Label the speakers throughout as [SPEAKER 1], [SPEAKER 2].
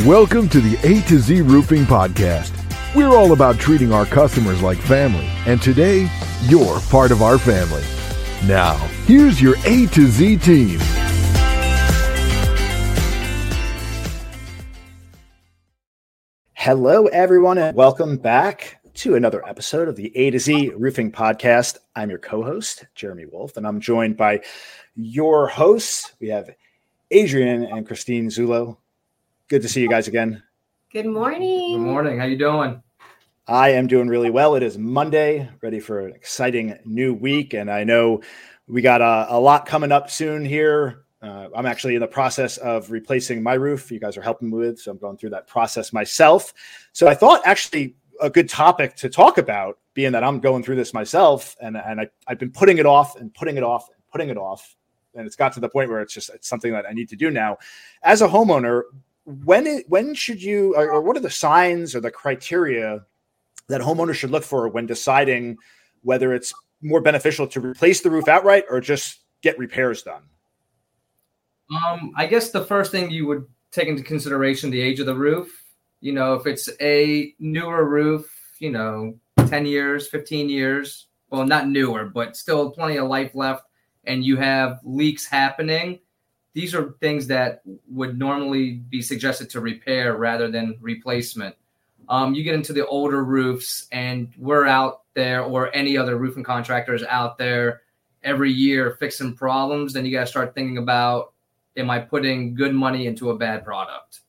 [SPEAKER 1] Welcome to the A to Z Roofing Podcast. We're all about treating our customers like family, and today, you're part of our family. Now, here's your A to Z team.
[SPEAKER 2] Hello, everyone, and welcome back to another episode of the A to Z Roofing Podcast. I'm your co host, Jeremy Wolf, and I'm joined by your hosts. We have Adrian and Christine Zullo. Good to see you guys again.
[SPEAKER 3] Good morning.
[SPEAKER 4] Good morning. How you doing?
[SPEAKER 2] I am doing really well. It is Monday, ready for an exciting new week, and I know we got a, a lot coming up soon here. Uh, I'm actually in the process of replacing my roof. You guys are helping me with, so I'm going through that process myself. So I thought actually a good topic to talk about, being that I'm going through this myself, and and I, I've been putting it off and putting it off and putting it off, and it's got to the point where it's just it's something that I need to do now. As a homeowner, when it, when should you or, or what are the signs or the criteria that homeowners should look for when deciding whether it's more beneficial to replace the roof outright or just get repairs done?
[SPEAKER 4] Um, I guess the first thing you would take into consideration the age of the roof. You know, if it's a newer roof, you know, 10 years, 15 years, well, not newer, but still plenty of life left, and you have leaks happening, these are things that would normally be suggested to repair rather than replacement. Um, you get into the older roofs, and we're out there, or any other roofing contractors out there every year fixing problems. Then you got to start thinking about, am I putting good money into a bad product?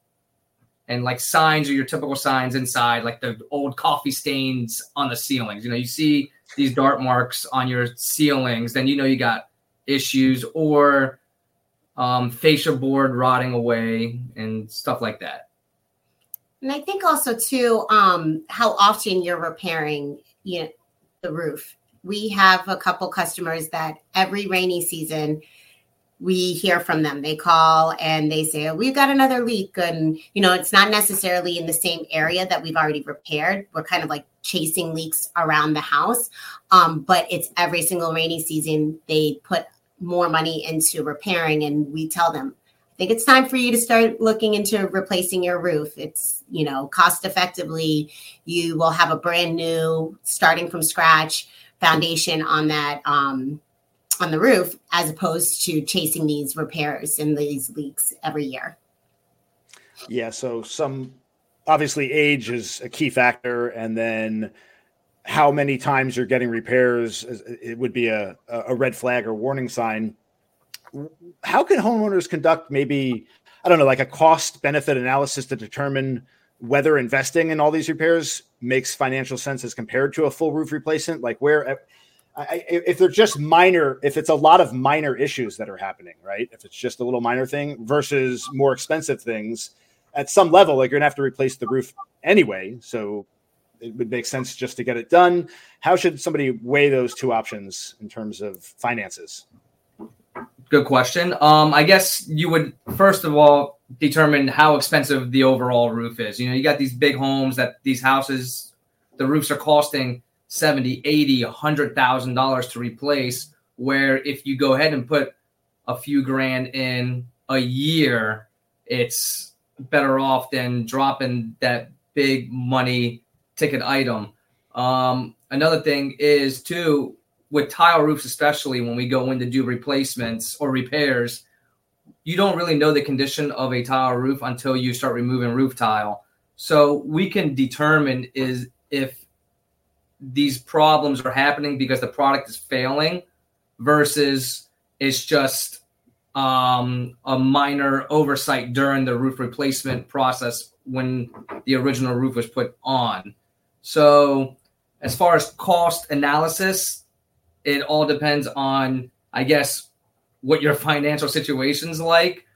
[SPEAKER 4] And like signs are your typical signs inside, like the old coffee stains on the ceilings. You know, you see these dart marks on your ceilings, then you know you got issues, or um, fascia board rotting away and stuff like that.
[SPEAKER 3] And I think also too, um, how often you're repairing you know, the roof. We have a couple customers that every rainy season we hear from them. They call and they say, oh, "We've got another leak," and you know, it's not necessarily in the same area that we've already repaired. We're kind of like chasing leaks around the house, um, but it's every single rainy season they put more money into repairing and we tell them I think it's time for you to start looking into replacing your roof. It's, you know, cost effectively. You will have a brand new, starting from scratch foundation on that, um, on the roof, as opposed to chasing these repairs and these leaks every year.
[SPEAKER 2] Yeah. So, some obviously age is a key factor. And then how many times you're getting repairs, it would be a, a red flag or warning sign. How can homeowners conduct maybe, I don't know, like a cost benefit analysis to determine whether investing in all these repairs makes financial sense as compared to a full roof replacement? Like where, I, if they're just minor, if it's a lot of minor issues that are happening, right? If it's just a little minor thing versus more expensive things, at some level, like you're gonna have to replace the roof anyway. So it would make sense just to get it done. How should somebody weigh those two options in terms of finances?
[SPEAKER 4] Good question. Um, I guess you would first of all determine how expensive the overall roof is. You know, you got these big homes that these houses, the roofs are costing 70, 80, 100,000 dollars to replace where if you go ahead and put a few grand in a year, it's better off than dropping that big money ticket item. Um, another thing is too with tile roofs, especially when we go in to do replacements or repairs, you don't really know the condition of a tile roof until you start removing roof tile. So we can determine is if these problems are happening because the product is failing versus it's just um, a minor oversight during the roof replacement process when the original roof was put on. So, as far as cost analysis, it all depends on, I guess, what your financial situation's like.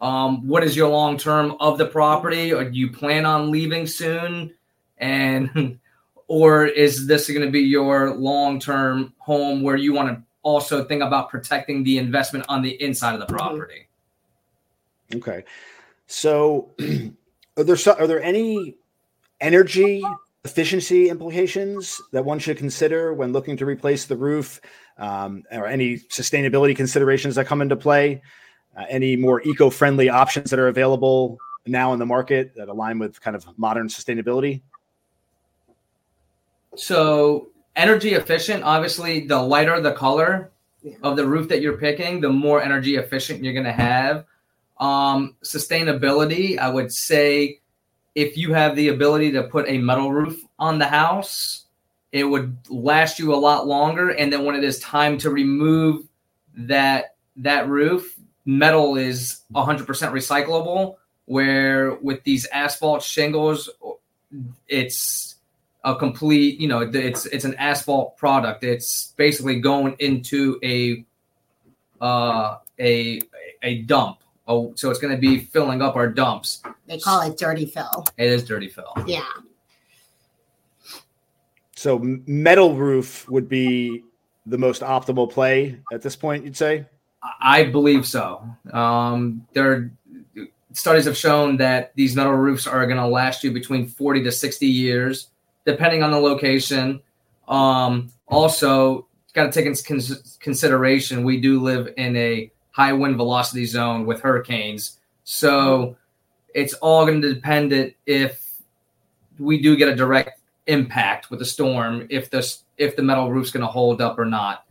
[SPEAKER 4] Um, what is your long term of the property? Or do you plan on leaving soon? And or is this going to be your long term home where you want to also think about protecting the investment on the inside of the mm-hmm. property?
[SPEAKER 2] Okay, so are there are there any energy efficiency implications that one should consider when looking to replace the roof, um, or any sustainability considerations that come into play? Uh, any more eco-friendly options that are available now in the market that align with kind of modern sustainability?
[SPEAKER 4] So energy efficient, obviously, the lighter the color of the roof that you're picking, the more energy efficient you're going to have. Um, sustainability, I would say, if you have the ability to put a metal roof on the house, it would last you a lot longer. And then when it is time to remove that that roof, metal is 100% recyclable. Where with these asphalt shingles, it's a complete you know it's it's an asphalt product it's basically going into a uh a a dump oh so it's going to be filling up our dumps
[SPEAKER 3] They call it dirty fill.
[SPEAKER 4] it is dirty fill
[SPEAKER 3] Yeah.
[SPEAKER 2] So metal roof would be the most optimal play at this point, you'd say?
[SPEAKER 4] i believe so um there studies have shown that these metal roofs are going to last you between 40 to 60 years depending on the location um also got to take into consideration we do live in a high wind velocity zone with hurricanes so it's all going to depend if we do get a direct impact with the storm if the if the metal roof's going to hold up or not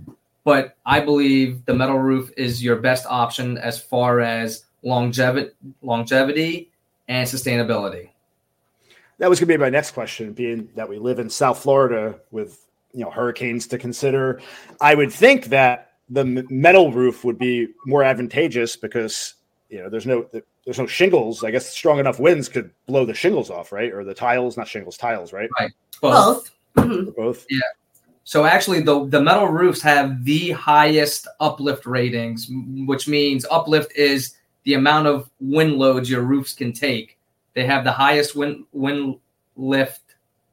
[SPEAKER 4] but I believe the metal roof is your best option as far as longevity, longevity and sustainability.
[SPEAKER 2] That was going to be my next question, being that we live in South Florida with you know hurricanes to consider. I would think that the metal roof would be more advantageous because you know there's no there's no shingles. I guess strong enough winds could blow the shingles off, right? Or the tiles, not shingles, tiles, right?
[SPEAKER 3] Right. Both.
[SPEAKER 2] Both. Yeah.
[SPEAKER 4] So actually, the the metal roofs have the highest uplift ratings, which means uplift is the amount of wind loads your roofs can take. They have the highest wind wind lift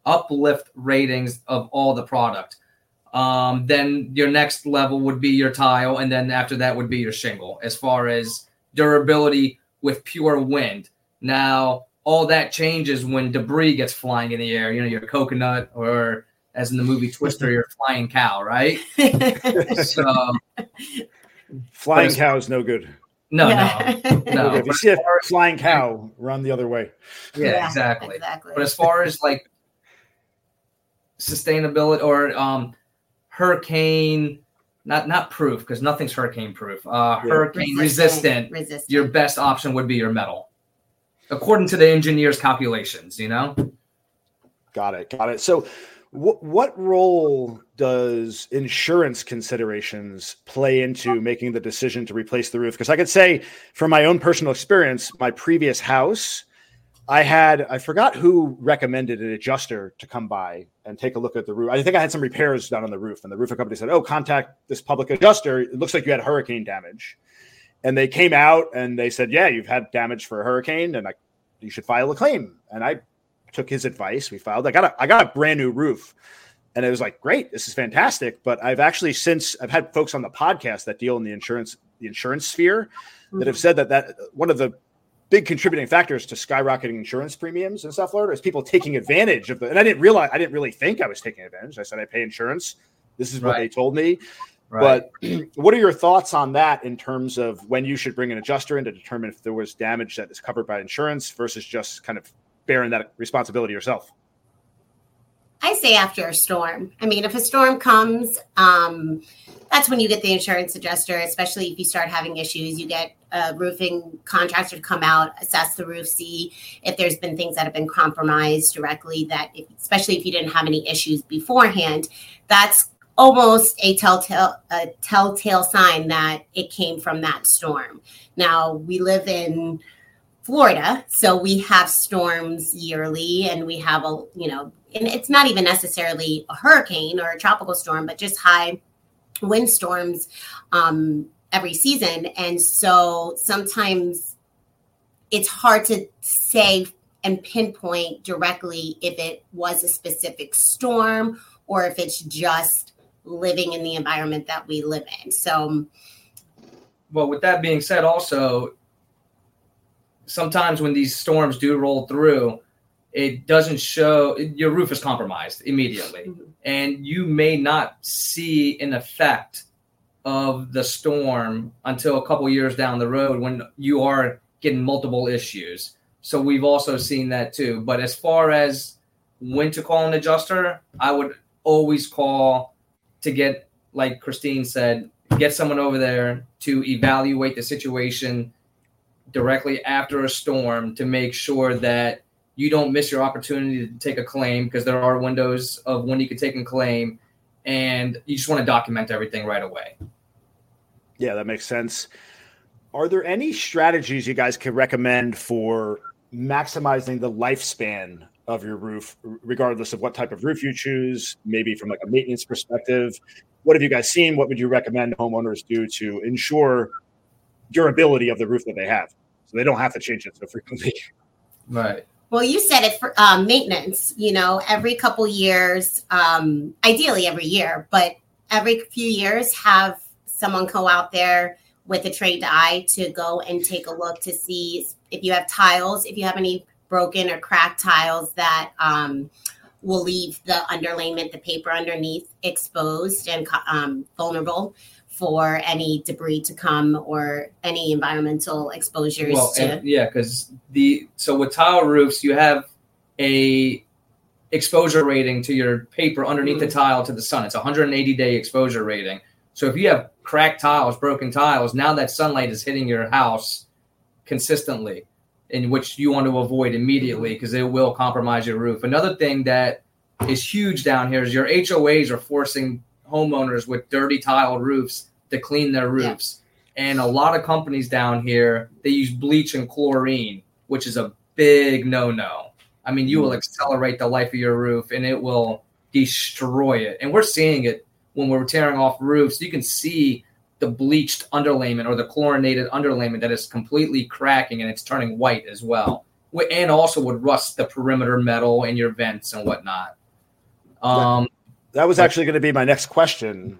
[SPEAKER 4] uplift ratings of all the product. Um, then your next level would be your tile, and then after that would be your shingle. As far as durability with pure wind, now all that changes when debris gets flying in the air. You know, your coconut or as in the movie Twister, your flying cow, right? So
[SPEAKER 2] Flying
[SPEAKER 4] But
[SPEAKER 2] cow is no good.
[SPEAKER 4] no,
[SPEAKER 3] Yeah.
[SPEAKER 4] no, no.
[SPEAKER 2] if you see a flying cow, run the other way.
[SPEAKER 4] Yeah, exactly.
[SPEAKER 3] Exactly.
[SPEAKER 4] But as far as like sustainability or um, hurricane, not not proof because nothing's hurricane proof. Uh,
[SPEAKER 2] Yeah.
[SPEAKER 4] Hurricane resistant.
[SPEAKER 3] Resistant.
[SPEAKER 4] Your best option would be your metal, according to the engineer's calculations. You know.
[SPEAKER 2] Got it. Got it. So, wh- what role does insurance considerations play into making the decision to replace the roof? Because I could say, from my own personal experience, my previous house, I had, I forgot who recommended an adjuster to come by and take a look at the roof. I think I had some repairs done on the roof, and the roofing company said, Oh, contact this public adjuster. It looks like you had hurricane damage. And they came out and they said, Yeah, you've had damage for a hurricane, and I, you should file a claim. And I took his advice. We filed. I got a I got a brand new roof, and it was like great. This is fantastic. But I've actually since I've had folks on the podcast that deal in the insurance the insurance sphere that have mm-hmm. said that that one of the big contributing factors to skyrocketing insurance premiums in South Florida is people taking advantage of the. And I didn't realize I didn't really think I was taking advantage. I said I pay insurance. This is what
[SPEAKER 4] Right.
[SPEAKER 2] they told me. But what are your thoughts on that in terms of when you should bring an adjuster in to determine if there was damage that is covered by insurance versus just kind of bearing that responsibility yourself?
[SPEAKER 3] I say after a storm. I mean, if a storm comes, um, that's when you get the insurance adjuster, especially if you start having issues. You get a roofing contractor to come out, assess the roof, see if there's been things that have been compromised directly, that if, especially if you didn't have any issues beforehand, that's almost a telltale a telltale sign that it came from that storm. Now we live in Florida, so we have storms yearly, and we have a you know, and it's not even necessarily a hurricane or a tropical storm, but just high windstorms um, every season, and so sometimes it's hard to say and pinpoint directly if it was a specific storm or if it's just living in the environment that we live in. So
[SPEAKER 4] Well, with that being said, also sometimes when these storms do roll through, it doesn't show your roof is compromised immediately,
[SPEAKER 3] Mhm.
[SPEAKER 4] and you may not see an effect of the storm until a couple years down the road when you are getting multiple issues. So we've also seen that too. But as far as when to call an adjuster, I would always call to get, like Christine said, get someone over there to evaluate the situation directly after a storm to make sure that you don't miss your opportunity to take a claim because there are windows of when you can take a claim and you just want to document everything right away.
[SPEAKER 2] Yeah, that makes sense. Are there any strategies you guys could recommend for maximizing the lifespan of your roof, regardless of what type of roof you choose, maybe from like a maintenance perspective? What have you guys seen? What would you recommend homeowners do to ensure durability of the roof that they have so they don't have to change it so frequently?
[SPEAKER 4] Right.
[SPEAKER 3] Well, you said it for um, maintenance, you know, every couple years, um, ideally every year, but every few years, have someone go out there with a trained eye to go and take a look to see if you have tiles, if you have any broken or cracked tiles that um, will leave the underlayment, the paper underneath exposed and um, vulnerable for any debris to come or any environmental exposures. Well, to-
[SPEAKER 4] and, yeah, because the so with tile roofs, you have a exposure rating to your paper underneath mm-hmm. the tile to the sun. It's 180 day exposure rating. So if you have cracked tiles, broken tiles, now that sunlight is hitting your house consistently, in which you want to avoid immediately because it will compromise your roof. Another thing that is huge down here is your HOAs are forcing homeowners with dirty tile roofs to clean their roofs. Yeah. And a lot of companies down here, they use bleach and chlorine, which is a big no no. I mean, you will mm. accelerate the life of your roof and it will destroy it. And we're seeing it when we're tearing off roofs. You can see the bleached underlayment or the chlorinated underlayment that is completely cracking and it's turning white as well. And also would rust the perimeter metal in your vents and whatnot.
[SPEAKER 2] Um, that was actually going to be my next question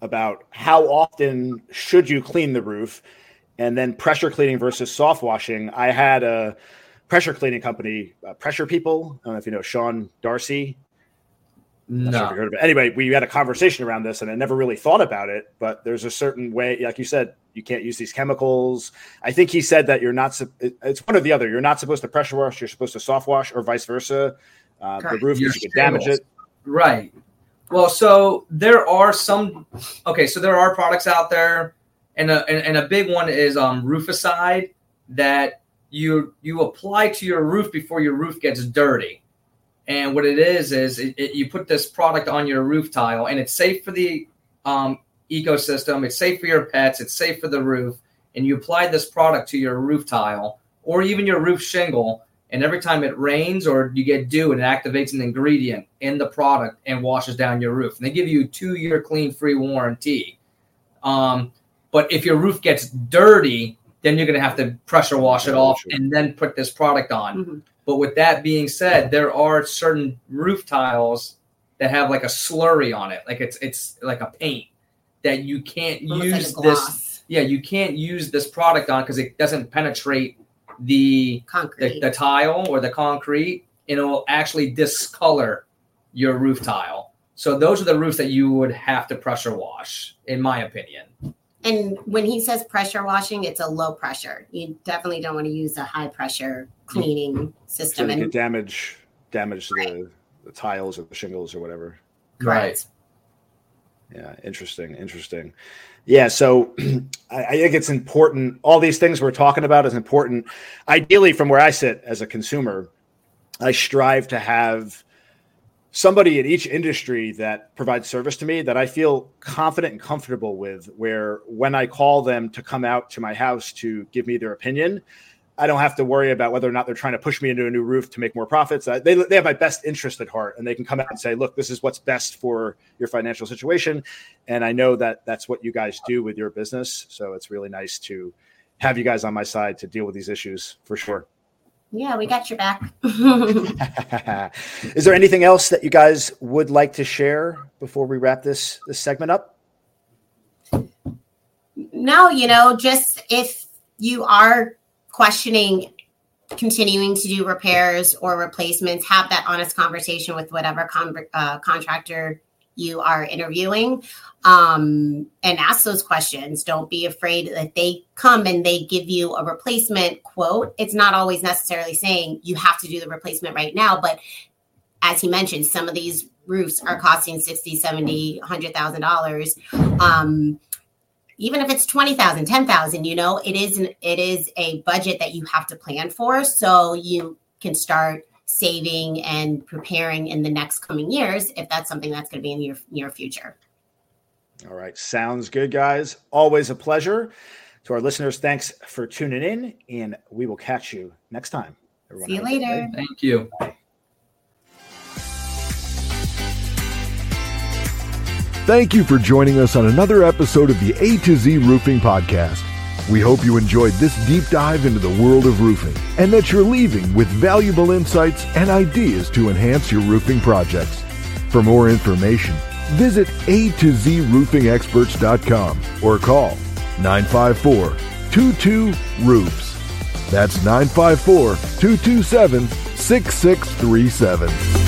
[SPEAKER 2] about how often should you clean the roof and then pressure cleaning versus soft washing. I had a pressure cleaning company, uh, Pressure People. I don't know if you know Sean Darcy.
[SPEAKER 4] No. Sure
[SPEAKER 2] heard of it. Anyway, we had a conversation around this, and I never really thought about it. But there's a certain way, like you said, you can't use these chemicals. I think he said that you're not. It's one or the other. You're not supposed to pressure wash. You're supposed to soft wash, or vice versa. Uh, the roof, you could damage it.
[SPEAKER 4] Right. Well, so there are some. Okay, so there are products out there, and a, and, and a big one is um, Roof-A-Cide that you you apply to your roof before your roof gets dirty. And what it is is it, it, you put this product on your roof tile, and it's safe for the um, ecosystem. It's safe for your pets. It's safe for the roof. And you apply this product to your roof tile or even your roof shingle, and every time it rains or you get dew, it activates an ingredient in the product and washes down your roof. And they give you a two year clean free warranty. Um, but if your roof gets dirty, then you're going to have to pressure wash it off and then put this product on. Mm-hmm. But with that being said, there are certain roof tiles that have like a slurry on it, like it's it's like a paint that you can't use like this. Yeah, you can't use this product on because it doesn't penetrate the, the, the tile or the concrete, and it will actually discolor your roof tile. So those are the roofs that you would have to pressure wash, in my opinion.
[SPEAKER 3] And when he says pressure washing, it's a low pressure. You definitely don't want to use a high pressure cleaning system.
[SPEAKER 2] So you and damage damage right. the, the tiles or the shingles or whatever.
[SPEAKER 3] Right.
[SPEAKER 2] Yeah, interesting, interesting. Yeah, so I, I, think it's important. All these things we're talking about is important. Ideally, from where I sit as a consumer, I strive to have somebody in each industry that provides service to me that I feel confident and comfortable with. Where when I call them to come out to my house to give me their opinion, I don't have to worry about whether or not they're trying to push me into a new roof to make more profits. They, they have my best interest at heart and they can come out and say, look, this is what's best for your financial situation. And I know that that's what you guys do with your business. So it's really nice to have you guys on my side to deal with these issues for sure.
[SPEAKER 3] Yeah, we got your back.
[SPEAKER 2] is there anything else that you guys would like to share before we wrap this this segment up?
[SPEAKER 3] No, you know, just if you are questioning continuing to do repairs or replacements, have that honest conversation with whatever con- uh, contractor you are interviewing um, and ask those questions. Don't be afraid that they come and they give you a replacement quote. It's not always necessarily saying you have to do the replacement right now, but as he mentioned, some of these roofs are costing 60, 70, $100,000. Um, even if it's 20,000, 10,000, you know, it is an, it is a budget that you have to plan for so you can start saving and preparing in the next coming years if that's something that's going to be in your near future.
[SPEAKER 2] All right. Sounds good, guys. Always a pleasure. To our listeners, thanks for tuning in, and we will catch you next time.
[SPEAKER 3] Everyone See you later.
[SPEAKER 4] Thank you. Bye.
[SPEAKER 1] Thank you for joining us on another episode of the A to Z Roofing Podcast. We hope you enjoyed this deep dive into the world of roofing and that you're leaving with valuable insights and ideas to enhance your roofing projects. For more information, Visit A to Z Roofing roofingexperts.com or call 954 22 Roofs. That's 954 227 6637.